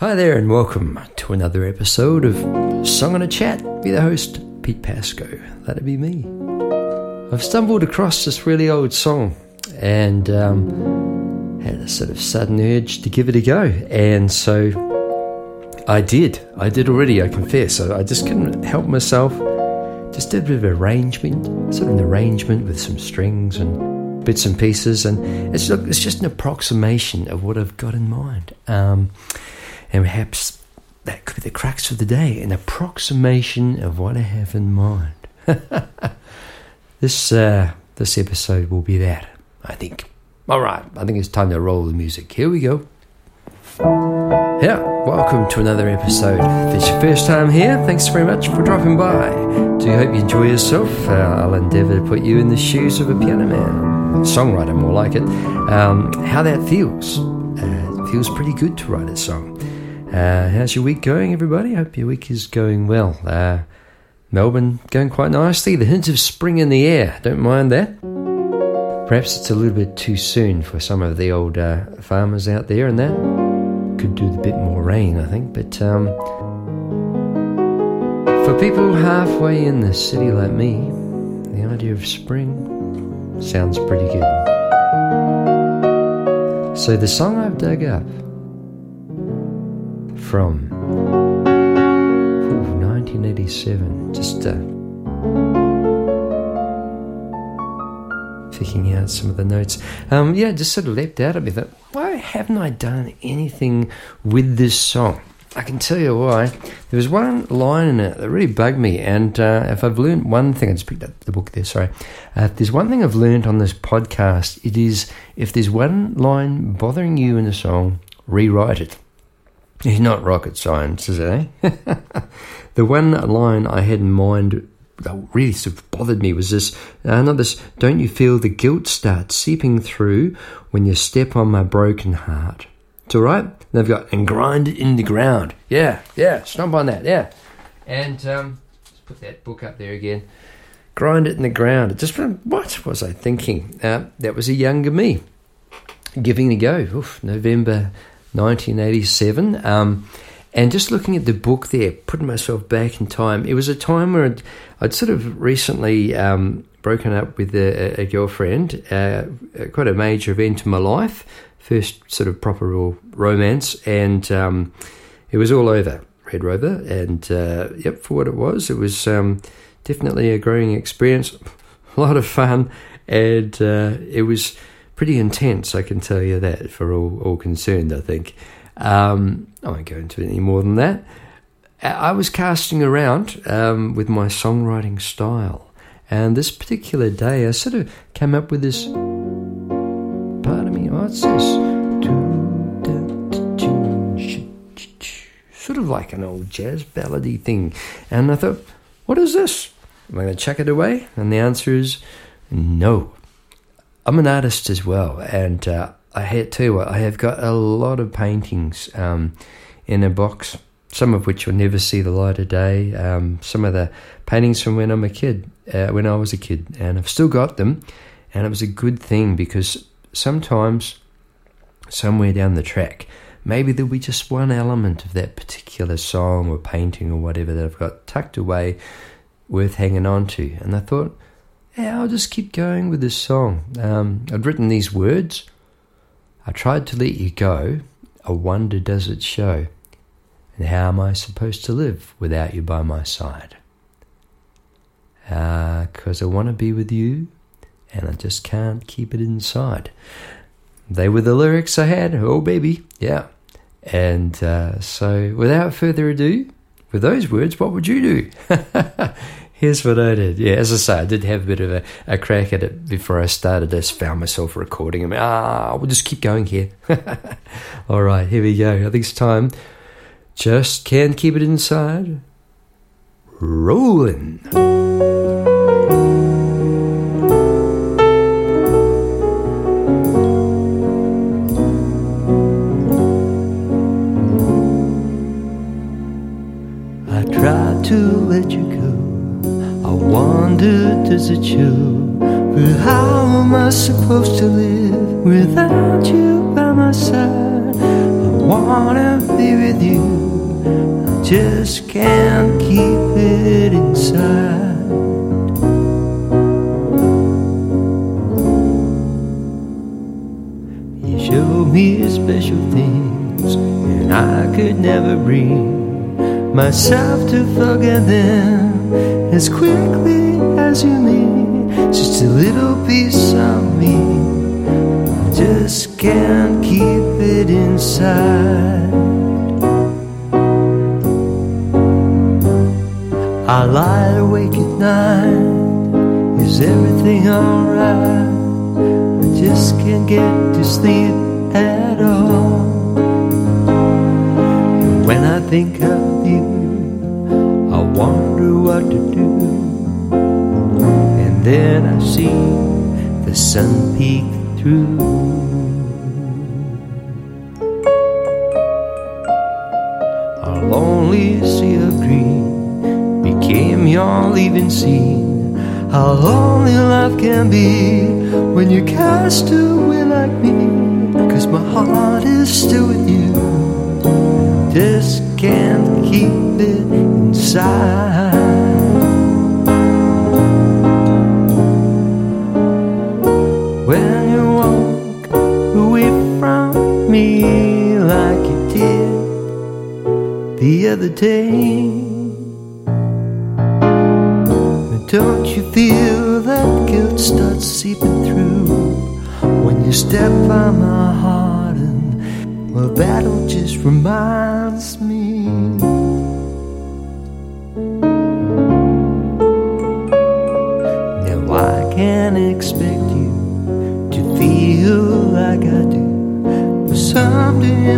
Hi there, and welcome to another episode of Song and a Chat. Be the host, Pete Pasco. That'd be me. I've stumbled across this really old song and um, had a sort of sudden urge to give it a go, and so I did. I did already. I confess. I, I just couldn't help myself. Just did a bit of arrangement, sort of an arrangement with some strings and bits and pieces, and it's look, it's just an approximation of what I've got in mind. Um, and perhaps that could be the crux of the day an approximation of what I have in mind. this, uh, this episode will be that, I think. All right, I think it's time to roll the music. Here we go. Yeah, welcome to another episode. If it's your first time here, thanks very much for dropping by. Do hope you enjoy yourself. Uh, I'll endeavour to put you in the shoes of a piano man, songwriter, more like it. Um, how that feels. Uh, it feels pretty good to write a song. Uh, how's your week going, everybody? Hope your week is going well. Uh, Melbourne going quite nicely. The hint of spring in the air. Don't mind that. Perhaps it's a little bit too soon for some of the old uh, farmers out there, and that could do a bit more rain, I think. But um, for people halfway in the city like me, the idea of spring sounds pretty good. So the song I've dug up from ooh, 1987. Just uh, picking out some of the notes. Um, yeah, just sort of leapt out at me that why haven't I done anything with this song? I can tell you why. There was one line in it that really bugged me, and uh, if I've learned one thing, I just picked up the book there. Sorry, uh, there's one thing I've learned on this podcast, it is if there's one line bothering you in a song, rewrite it. It's not rocket science, is it? Eh? the one line I had in mind that really sort of bothered me was this. Uh, not this. Don't you feel the guilt start seeping through when you step on my broken heart? It's all right. They've got and grind it in the ground. Yeah, yeah. Stomp on that. Yeah. And um, let's put that book up there again. Grind it in the ground. Just what was I thinking? Uh, that was a younger me giving it a go. Oof, November 1987. Um, and just looking at the book there, putting myself back in time, it was a time where I'd, I'd sort of recently um, broken up with a, a girlfriend, uh, quite a major event in my life, first sort of proper real romance, and um, it was all over, Red Rover. And uh, yep, for what it was, it was um, definitely a growing experience, a lot of fun, and uh, it was pretty intense, I can tell you that, for all, all concerned, I think. Um, I won't go into any more than that. I was casting around um, with my songwriting style, and this particular day I sort of came up with this. Pardon me, what's this? Sort of like an old jazz ballady thing. And I thought, what is this? Am I going to chuck it away? And the answer is no. I'm an artist as well, and uh, I had what, I have got a lot of paintings um, in a box, some of which will never see the light of day. Um, some of the paintings from when I'm a kid, uh, when I was a kid, and I've still got them, and it was a good thing because sometimes, somewhere down the track, maybe there'll be just one element of that particular song or painting or whatever that I've got tucked away worth hanging on to. And I thought, yeah, I'll just keep going with this song. Um, I'd written these words. I tried to let you go. A wonder does it show. And how am I supposed to live without you by my side? Because uh, I want to be with you, and I just can't keep it inside. They were the lyrics I had. Oh, baby. Yeah. And uh, so, without further ado, with those words, what would you do? Here's what I did. Yeah, as I say, I did have a bit of a, a crack at it before I started. Just found myself recording. I mean, ah, we'll just keep going here. All right, here we go. I think it's time. Just can't keep it inside. Rolling. I tried to let you wondered, does it show? But how am I supposed to live without you by my side? I wanna be with you I just can't keep it inside. You showed me special things, and I could never bring myself to forget them as quickly as you need. Just a little piece of me, I just can't keep it inside. I lie awake at night. Is everything alright? I just can't get to sleep at all. And when I think of you, what to do. And then I see the sun peek through. Our lonely sea of green became your leaving scene. How lonely life can be when you cast away like me. Cause my heart is still with you. Just can't keep it When you walk away from me like you did the other day. Don't you feel that guilt starts seeping through when you step on my heart? And well, that just reminds me.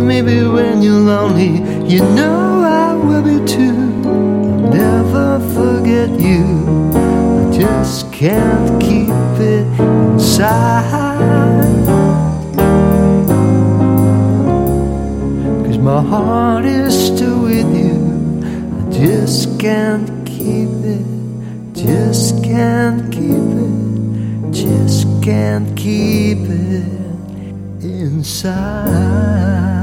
Maybe when you're lonely, you know I will be too. I'll never forget you I just can't keep it inside. Cause my heart is still with you. I just can't keep it, just can't keep it, just can't keep it inside.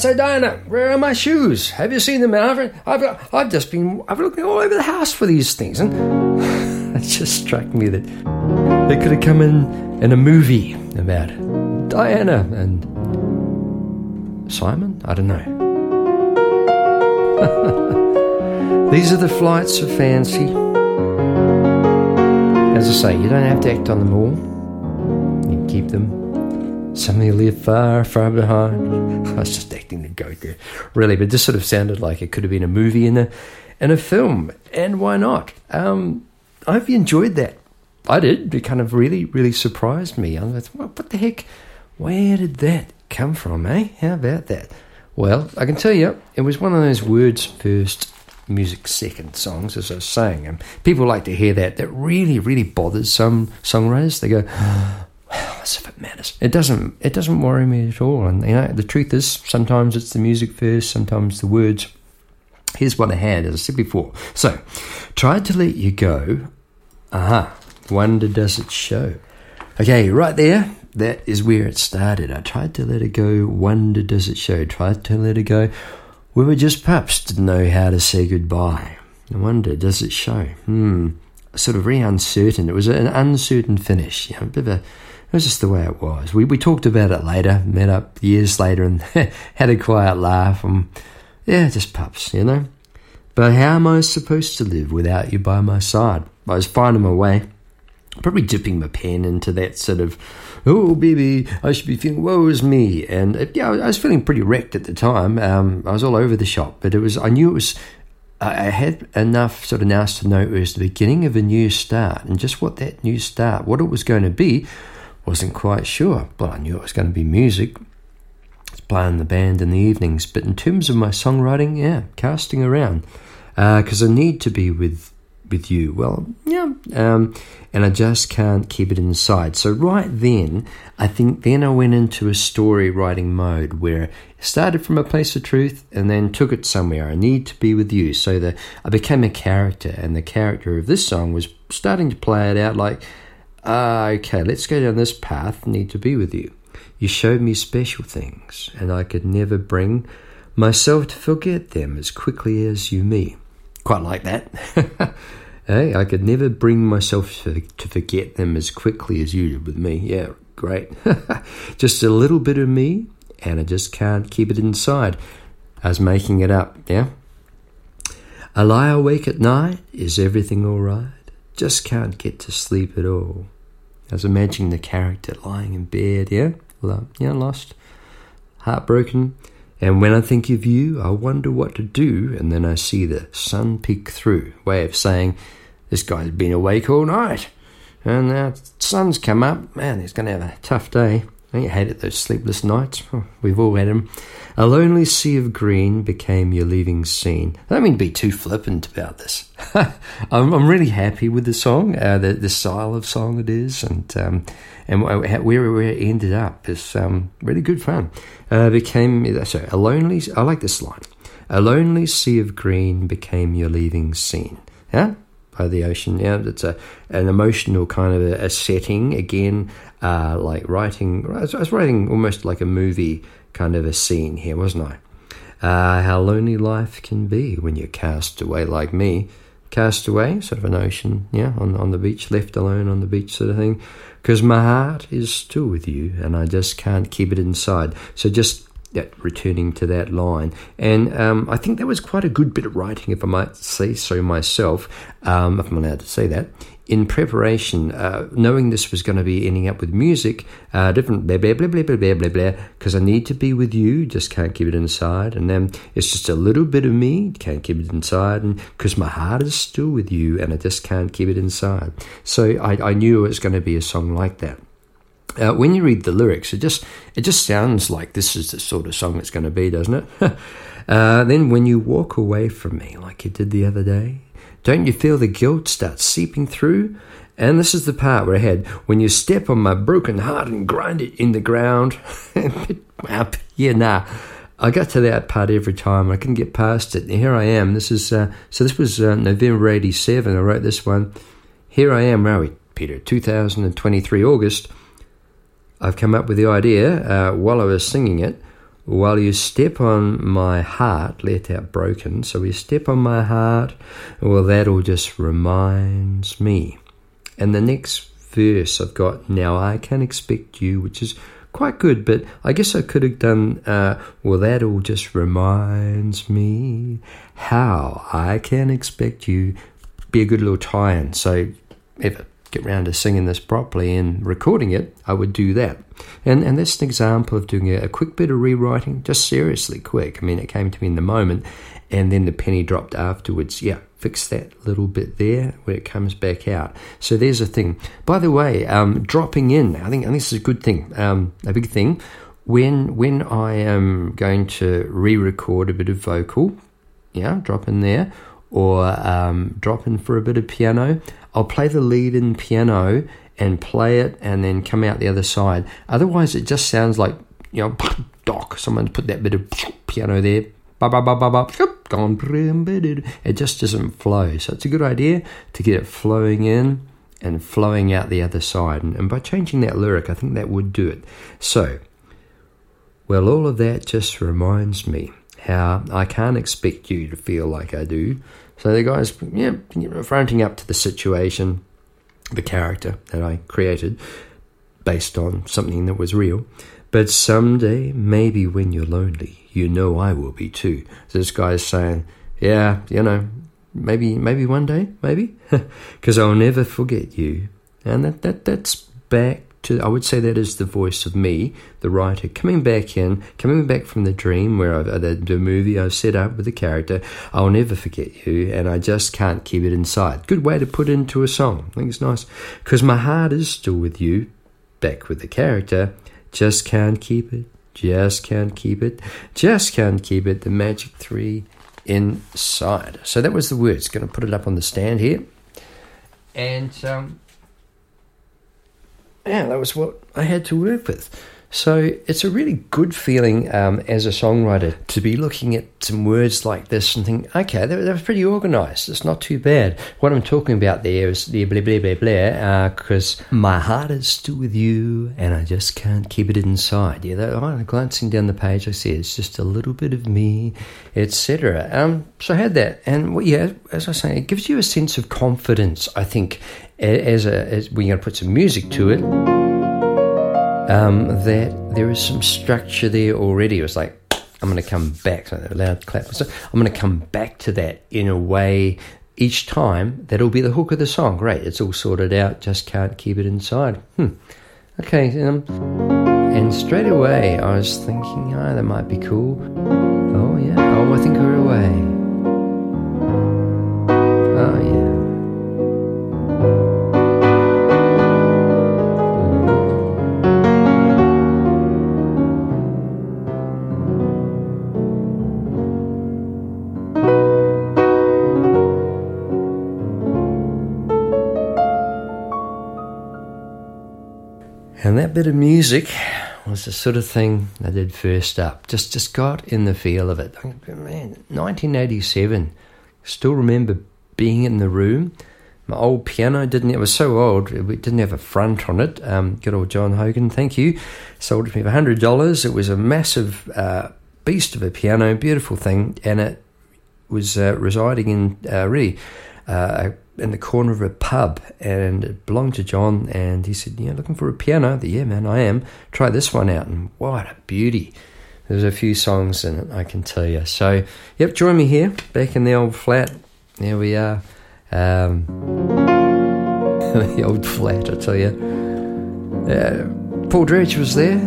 Say, Diana, where are my shoes? Have you seen them, Alfred? I've, I've just been, I've looking all over the house for these things, and it just struck me that they could have come in in a movie about Diana and Simon. I don't know. these are the flights of fancy. As I say, you don't have to act on them all. You keep them some you live far, far behind. I was just acting the goat there, really, but this sort of sounded like it could have been a movie in a, in a film, and why not? Um, I hope you enjoyed that. I did. It kind of really, really surprised me. I was, what the heck? Where did that come from, eh? How about that? Well, I can tell you, it was one of those words first, music second songs, as I was saying. And people like to hear that. That really, really bothers some songwriters. They go, as if it matters. It doesn't. It doesn't worry me at all. And you know, the truth is, sometimes it's the music first, sometimes the words. Here's what I had, as I said before. So, tried to let you go. Aha. Uh-huh. Wonder does it show? Okay, right there. That is where it started. I tried to let it go. Wonder does it show? Tried to let it go. We were just pups. Didn't know how to say goodbye. I wonder does it show? Hmm. Sort of very uncertain. It was an uncertain finish. You know, a bit of a it was just the way it was. We we talked about it later, met up years later, and had a quiet laugh. And yeah, just pups, you know. But how am I supposed to live without you by my side? I was finding my way, probably dipping my pen into that sort of, oh baby, I should be feeling woe is me, and it, yeah, I was feeling pretty wrecked at the time. Um, I was all over the shop, but it was I knew it was I had enough sort of nous to know it was the beginning of a new start, and just what that new start, what it was going to be, wasn't quite sure, but I knew it was going to be music. I was playing the band in the evenings, but in terms of my songwriting, yeah, casting around. because uh, I need to be with with you. Well, yeah, um, and I just can't keep it inside. So right then, I think then I went into a story writing mode where it started from a place of truth and then took it somewhere. I need to be with you. So that I became a character, and the character of this song was starting to play it out like, uh, okay, let's go down this path. Need to be with you. You showed me special things, and I could never bring myself to forget them as quickly as you me. Quite like that. Hey, I could never bring myself to, forget them as quickly as you did with me. Yeah, great. just a little bit of me, and I just can't keep it inside. I was making it up, yeah? I lie awake at night. Is everything all right? Just can't get to sleep at all. I was imagining the character lying in bed, yeah? Uh, yeah, lost, heartbroken. And when I think of you, I wonder what to do, and then I see the sun peek through. Way of saying, this guy's been awake all night. And now the sun's come up. Man, he's going to have a tough day. I hated those sleepless nights. Oh, we've all had them. A lonely sea of green became your leaving scene. I don't mean to be too flippant about this. I'm, I'm, really happy with the song, uh, the, the style of song it is, and um, and where, where it ended up is um, really good fun. Uh, became sorry, a lonely. I like this line. A lonely sea of green became your leaving scene. Yeah, by the ocean. Yeah, it's a an emotional kind of a, a setting again, uh, like writing. I was, writing almost like a movie kind of a scene here, wasn't I? Uh, how lonely life can be when you're cast away like me. Cast away, sort of an ocean, yeah, on on the beach, left alone on the beach, sort of thing. Because my heart is still with you, and I just can't keep it inside. So just that returning to that line. And um, I think that was quite a good bit of writing, if I might say so myself, um, if I'm allowed to say that. In preparation, uh, knowing this was going to be ending up with music, uh, different blah, blah, blah, blah, blah, blah, blah, because I need to be with you, just can't keep it inside. And then it's just a little bit of me, can't keep it inside, and because my heart is still with you, and I just can't keep it inside. So I, I knew it was going to be a song like that. Uh, when you read the lyrics, it just it just sounds like this is the sort of song it's going to be, doesn't it? uh, then when you walk away from me, like you did the other day, don't you feel the guilt start seeping through? And this is the part where I had when you step on my broken heart and grind it in the ground. yeah, nah. I got to that part every time. I couldn't get past it. And here I am. This is uh, so. This was uh, November '87. I wrote this one. Here I am. We, Peter? 2023 August. I've come up with the idea uh, while I was singing it. While you step on my heart, let out broken. So we step on my heart. Well, that all just reminds me. And the next verse I've got now I can expect you, which is quite good, but I guess I could have done, uh, well, that all just reminds me how I can expect you. Be a good little tie in. So, if get round to singing this properly and recording it, I would do that. And and that's an example of doing a, a, quick bit of rewriting, just seriously quick. I mean, it came to me in the moment, and then the penny dropped afterwards. Yeah, fix that little bit there where it comes back out. So there's a thing. By the way, um, dropping in, I think, I think this is a good thing, um, a big thing. When when I am going to re-record a bit of vocal, yeah, drop in there, or um, drop in for a bit of piano. I'll play the lead in piano and play it and then come out the other side. Otherwise, it just sounds like, you know, doc, someone's put that bit of piano there. gone, It just doesn't flow. So it's a good idea to get it flowing in and flowing out the other side. And by changing that lyric, I think that would do it. So, well, all of that just reminds me how I can't expect you to feel like I do. So the guy's yeah, fronting up to the situation, the character that I created based on something that was real. But someday, maybe when you're lonely, you know I will be too. So this guy's saying, yeah, you know, maybe maybe one day, maybe, because I'll never forget you. And that, that that's back to I would say that is the voice of me, the writer, coming back in, coming back from the dream where I've, the, the movie I've set up with the character. I'll never forget you, and I just can't keep it inside. Good way to put into a song. I think it's nice because my heart is still with you, back with the character. Just can't keep it. Just can't keep it. Just can't keep it. The magic three inside. So that was the words. Going to put it up on the stand here. And um, yeah, that was what I had to work with. So it's a really good feeling um, as a songwriter to be looking at some words like this and think, okay, that was pretty organised. It's not too bad. What I'm talking about there is the blah blah blah blah, because uh, my heart is still with you, and I just can't keep it inside. Yeah, that, oh, glancing down the page, I see it's just a little bit of me, etc. Um, so I had that, and well, yeah, as I say, it gives you a sense of confidence. I think as a as you're going to put some music to it um, that there is some structure there already. It was like, I'm going to come back, so a loud clap. So I'm going to come back to that in a way each time that'll be the hook of the song. Great, it's all sorted out, just can't keep it inside. Hmm. Okay, um, and straight away I was thinking, oh, that might be cool. Oh, yeah, oh, I think we're away. That bit of music was the sort of thing I did first up. Just just got in the feel of it. Man, 1987. Still remember being in the room. My old piano didn't. It was so old. It didn't have a front on it. Um, good old John Hogan. Thank you. Sold it to me for hundred dollars. It was a massive uh, beast of a piano, beautiful thing, and it was uh, residing in uh, really uh, in the corner of a pub and it belonged to John. And he said, Yeah, looking for a piano. The, yeah, man, I am. Try this one out. And what a beauty. There's a few songs in it, I can tell you. So, yep, join me here back in the old flat. There we are. Um, the old flat, I tell you. Uh, Paul Dredge was there.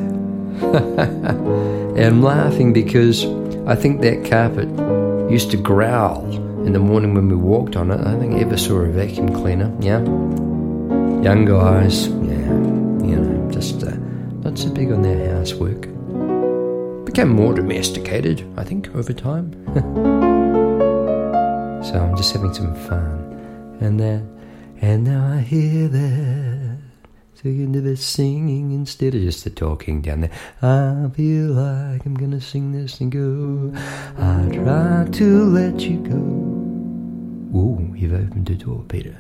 and I'm laughing because I think that carpet used to growl in the morning when we walked on it. I think ever saw a vacuum cleaner. Yeah, young guys. Yeah, you know, just uh, not so big on their housework. Became more domesticated, I think, over time. so I'm just having some fun, and then, and now I hear that into the singing instead of just the talking down there. I feel like I'm gonna sing this and go. I try to let you go. Ooh, you've opened the door, Peter.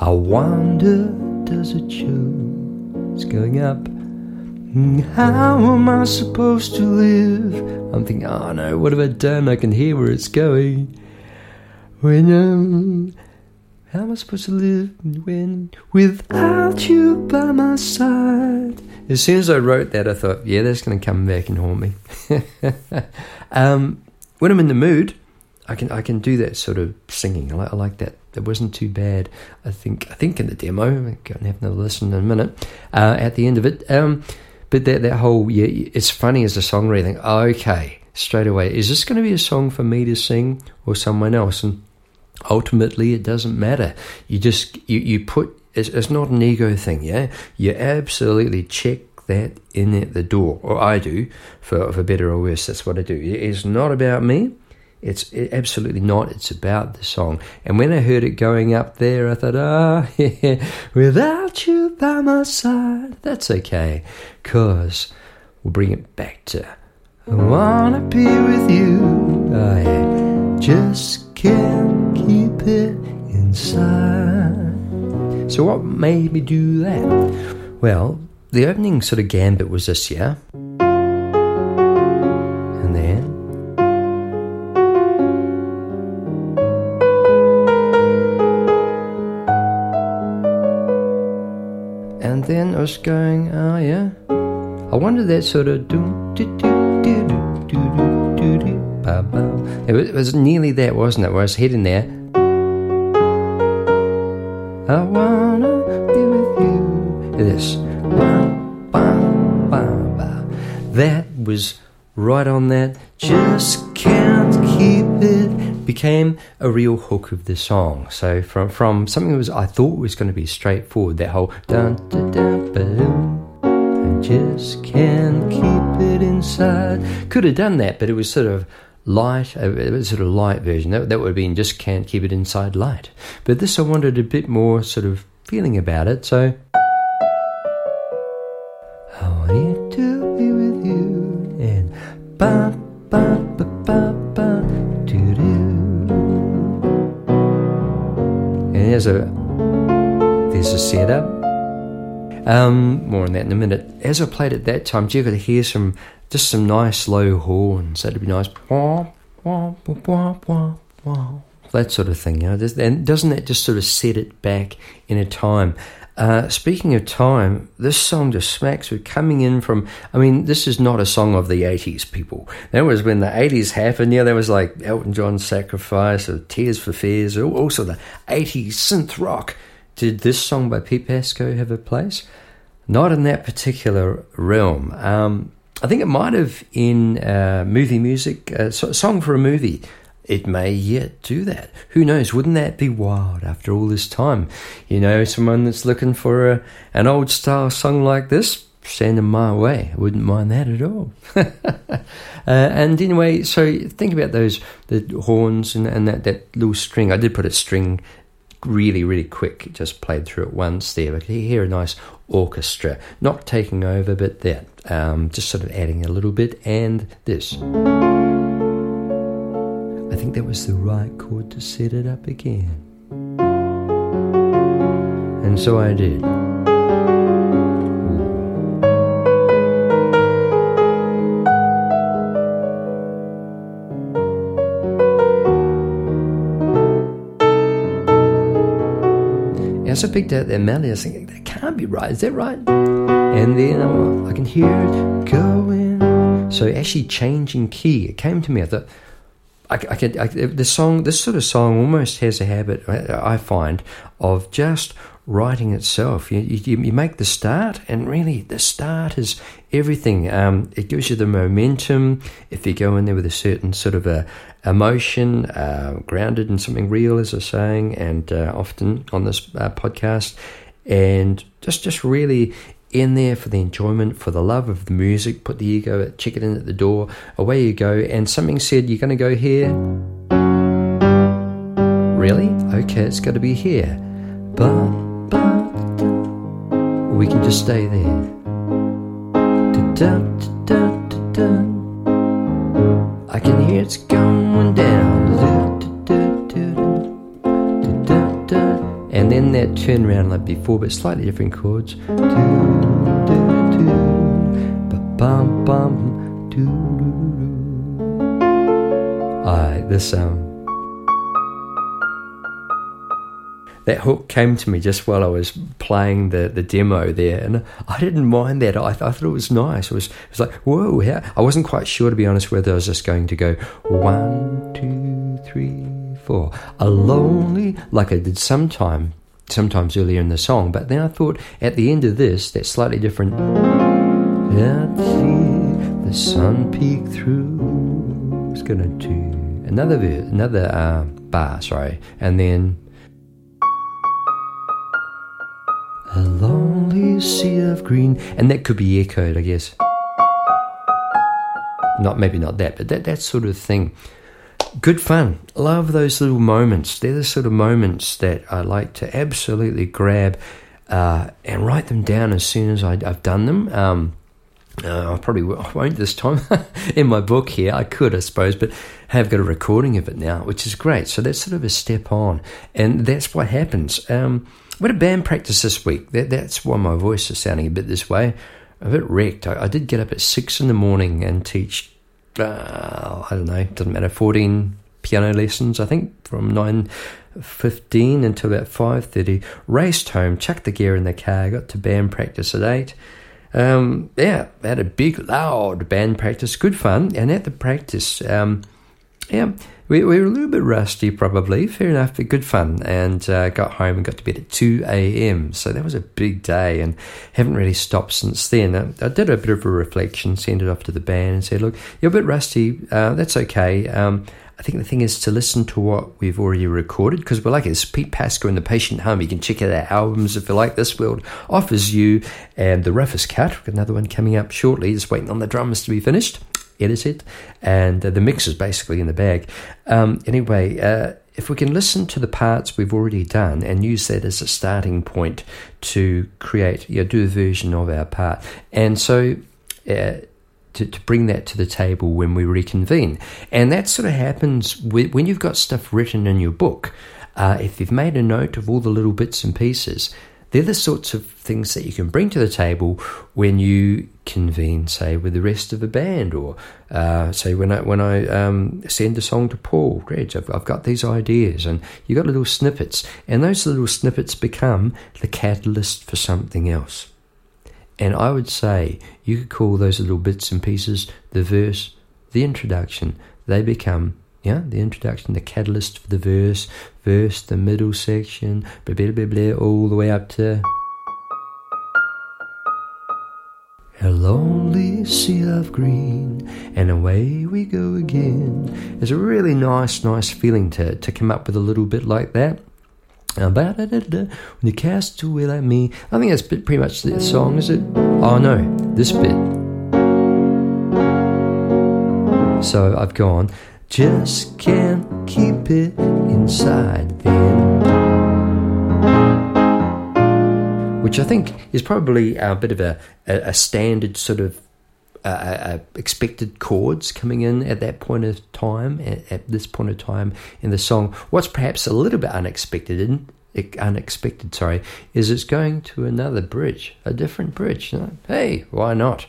I wonder, does it show? It's going up. How am I supposed to live? I'm thinking, oh no, what have I done? I can hear where it's going. When I'm how am I supposed to live when without you by my side? As soon as I wrote that, I thought, yeah, that's going to come back and haunt me. um, when I'm in the mood, I can I can do that sort of singing. I like, I like that. It wasn't too bad. I think I think in the demo, I'm going to have another listen in a minute. Uh, at the end of it, um, but that that whole yeah, it's funny as a songwriter. okay, straight away, is this going to be a song for me to sing or someone else? And ultimately it doesn't matter you just you, you put it's, it's not an ego thing yeah you absolutely check that in at the door or i do for, for better or worse that's what i do it's not about me it's it, absolutely not it's about the song and when i heard it going up there i thought ah oh, yeah without you by my side that's okay cause we'll bring it back to i wanna be with you i just can't keep it inside. So, what made me do that? Well, the opening sort of gambit was this, yeah? Was going, oh yeah. I wonder that sort of do do do do do do do do it was, it was nearly there, wasn't it? Where I was heading there. I wanna be with you. This. That was right on that. Just can't keep it. Became a real hook of the song. So from from something that was I thought was going to be straightforward. That whole dun dun dun balloon. I just can't keep it inside. Could have done that, but it was sort of light, uh, a, sort of light version. That, that would have been just can't keep it inside light. But this I wanted a bit more sort of feeling about it, so. Oh, I want there's a there's a setup. Um, more on that in a minute. As I played at that time, you could hear some just some nice low horns. That'd be nice. That sort of thing, you know. And doesn't that just sort of set it back in a time? Uh, speaking of time, this song just smacks with coming in from. I mean, this is not a song of the 80s, people. That was when the 80s happened. Yeah, there was like Elton John's Sacrifice or Tears for Fears, or also the 80s synth rock. Did this song by Pete Pasco have a place? Not in that particular realm. Um, I think it might have in uh, movie music, uh, so, song for a movie. It may yet do that. Who knows? Wouldn't that be wild after all this time? You know, someone that's looking for a, an old style song like this, send them my way. I wouldn't mind that at all. uh, and anyway, so think about those the horns and, and that, that little string. I did put a string really, really quick, just played through it once there. But you hear a nice orchestra, not taking over, but that, um, just sort of adding a little bit. And this. I think that was the right chord to set it up again. And so I did. I picked out that melody, I was thinking, that can't be right. Is that right? And then I, I can hear it going. So actually changing key, it came to me. I thought, I, I could, I, the song, this sort of song almost has a habit, I find, of just writing itself. You, you, you, make the start, and really the start is everything. Um, it gives you the momentum. If you go in there with a certain sort of a emotion, uh, grounded in something real, as I was saying, and uh, often on this uh, podcast, and just just really in there for the enjoyment, for the love of the music. Put the ego, check it in at the door. Away you go. And something said, "You're going to go here." Really? Okay, it's got to be here. But, but, we can just stay there. I can hear it's going down. And then that turn around like before, but slightly different chords. Alright, this um that hook came to me just while I was playing the, the demo there, and I didn't mind that. I, I thought it was nice. It was, it was like, whoa? I wasn't quite sure, to be honest, whether I was just going to go one, two, three, four, a lonely, like I did sometime, sometimes earlier in the song. But then I thought at the end of this, that slightly different, the sun peek through. It's gonna do another another uh, bar, sorry, and then A lonely sea of green. And that could be echoed, I guess. Not maybe not that, but that, that sort of thing. Good fun. Love those little moments. They're the sort of moments that I like to absolutely grab uh, and write them down as soon as I, have done them. Um, uh, I probably won't this time in my book here. I could, I suppose, but have got a recording of it now, which is great. So that's sort of a step on, and that's what happens. Um, we a band practice this week. That, that's why my voice is sounding a bit this way, a bit wrecked. I, I did get up at six in the morning and teach. Uh, I don't know, doesn't matter. Fourteen piano lessons, I think, from nine fifteen until about five thirty. Raced home, chucked the gear in the car, got to band practice at eight. Um, yeah, had a big, loud band practice, good fun. And at the practice, um, yeah, we, we were a little bit rusty, probably. Fair enough, but good fun. And uh, got home and got to bed at 2 a.m. So that was a big day and haven't really stopped since then. I, I did a bit of a reflection, sent it off to the band and said, look, you're a bit rusty. Uh, that's okay. Um, I think the thing is to listen to what we've already recorded because we're like it's Pete Pasco and the Patient Hum. You can check out our albums if you like. This world offers you and the roughest cut. We've got another one coming up shortly. Just waiting on the drums to be finished edited, and uh, the mix is basically in the bag. Um, anyway, uh, if we can listen to the parts we've already done and use that as a starting point to create, you do a version of our part, and so. Uh, to, to bring that to the table when we reconvene. And that sort of happens when you've got stuff written in your book. Uh, if you've made a note of all the little bits and pieces, they're the sorts of things that you can bring to the table when you convene, say, with the rest of the band, or uh, say when I when I um, send a song to Paul, Reg, I've, I've got these ideas, and you've got little snippets, and those little snippets become the catalyst for something else. And I would say you could call those little bits and pieces the verse, the introduction. They become yeah, the introduction, the catalyst for the verse, verse, the middle section, blah, blah, blah, blah, all the way up to. A lonely sea of green, and away we go again. It's a really nice, nice feeling to, to come up with a little bit like that. Uh, when you cast away like me, I think that's pretty much the song, is it? Oh no, this bit. So I've gone just can't keep it inside then. Which I think is probably a bit of a, a, a standard sort of uh, uh, expected chords coming in at that point of time, at, at, this point of time in the song. What's perhaps a little bit unexpected, in, unexpected, sorry, is it's going to another bridge, a different bridge. Hey, why not?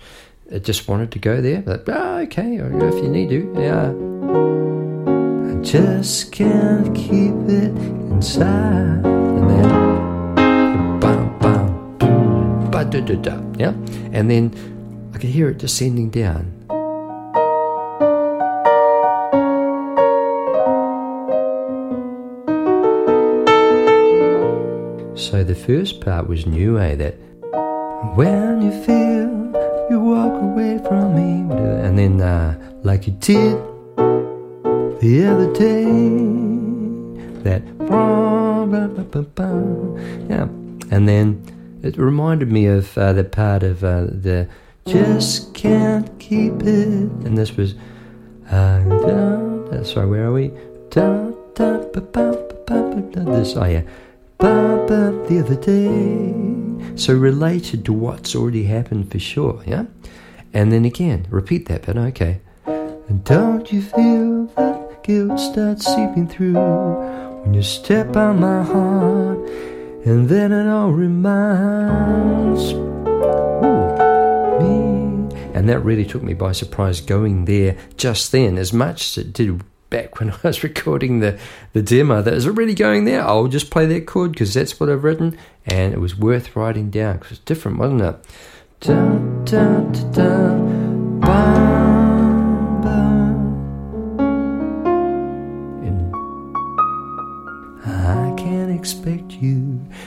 I just wanted to go there. Oh, okay, if you need to. Yeah. I just can't keep it inside. And then, bam, bam, ba da da da. Yeah. And then I can hear it descending down. So the first part was new, eh? That when you feel you walk away from me. And then, uh, like you did the other day, that, yeah. And then it reminded me of uh, the part of uh, the just can't keep it. And this was, uh, sorry, where are we? This, oh yeah the other day. So related to what's already happened for sure, yeah? And then again, repeat that bit, okay. And don't you feel that guilt start seeping through when you step on my heart? And then it all reminds ooh, me. And that really took me by surprise going there just then, as much as it did back when I was recording the, the demo that is it really going there. I'll just play that chord because that's what I've written, and it was worth writing down because it's different, wasn't it? Dun, dun, dun,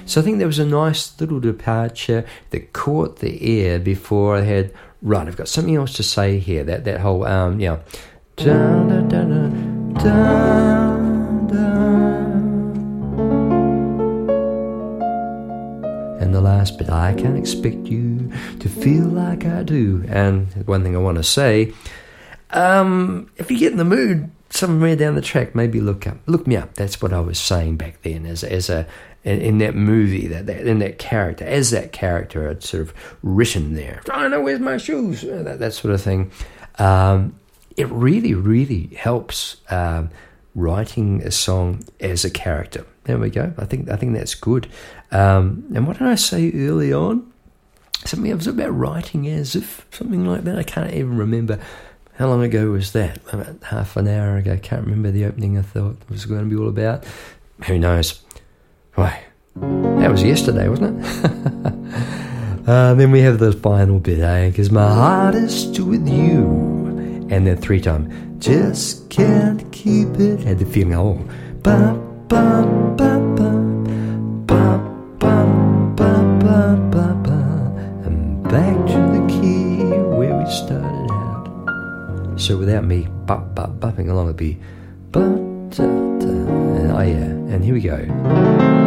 So I think there was a nice little departure that caught the ear before I had right. I've got something else to say here. That that whole um yeah. Dun, dun, dun, dun and the last bit, I can't expect you to feel like I do. And one thing I want to say, um, if you get in the mood somewhere down the track, maybe look up, look me up. That's what I was saying back then, as as a in, in that movie, that, that in that character, as that character, it's sort of written there. I don't know where's my shoes, that, that sort of thing. Um, it really, really helps um, writing a song as a character. There we go. I think I think that's good. Um, and what did I say early on? Something was about writing as if something like that. I can't even remember. How long ago was that? About half an hour ago. Can't remember the opening. I thought it was going to be all about. Who knows? Why? That was yesterday, wasn't it? uh, then we have the final bit, eh? Because my heart is with you and then three times. Just can't keep it. Had the feeling, oh, ba ba ba ba ba ba ba ba ba ba. And back to the key where we started out. So without me bop bop bopping along, it'd be ba da da. And oh yeah, and here we go.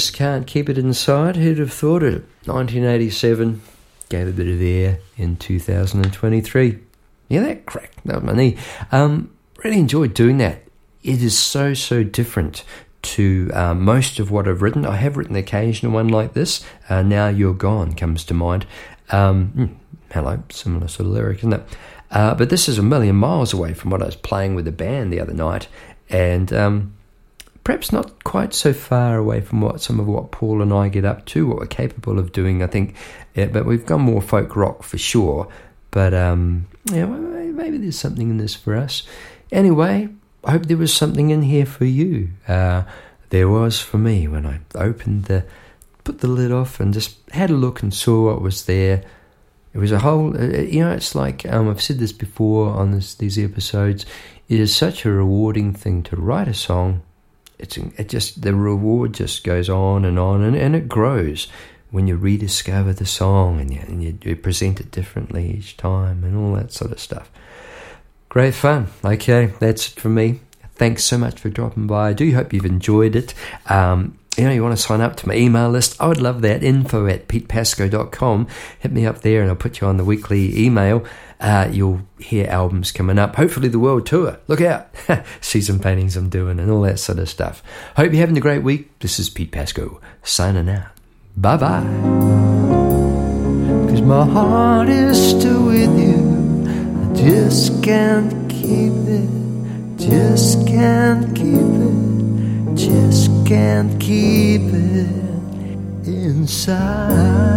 Just can't keep it inside. Who'd have thought it? 1987 gave a bit of air in 2023. Yeah, that cracked. Was my knee. Um, really enjoyed doing that. It is so, so different to uh, most of what I've written. I have written the occasional one like this. Uh, now You're Gone comes to mind. Um, hmm, hello, similar sort of lyric, isn't it? Uh, but this is a million miles away from what I was playing with the band the other night. And um, perhaps not quite so far away from what some of what Paul and I get up to, what we're capable of doing, I think. Yeah, but we've gone more folk rock for sure. But um, yeah, maybe there's something in this for us. Anyway, I hope there was something in here for you. Uh, there was for me when I opened the, put the lid off and just had a look and saw what was there. It was a whole, uh, uh, you know, it's like um, I've said this before on this, these episodes. It is such a rewarding thing to write a song it's it just the reward just goes on and on and, and it grows when you rediscover the song and you, and you, you present it differently each time and all that sort of stuff. Great fun. Okay, that's it for me. Thanks so much for dropping by. I do hope you've enjoyed it. Um, you know, you want to sign up to my email list, I would love that. Info at petepasco.com. Hit me up there and I'll put you on the weekly email. Uh, you'll hear albums coming up. Hopefully, the world tour. Look out. See some paintings I'm doing and all that sort of stuff. Hope you're having a great week. This is Pete Pasco signing out. Bye bye. Cause my heart is still with you. I just can't keep it. Just can't keep it just can't keep it inside.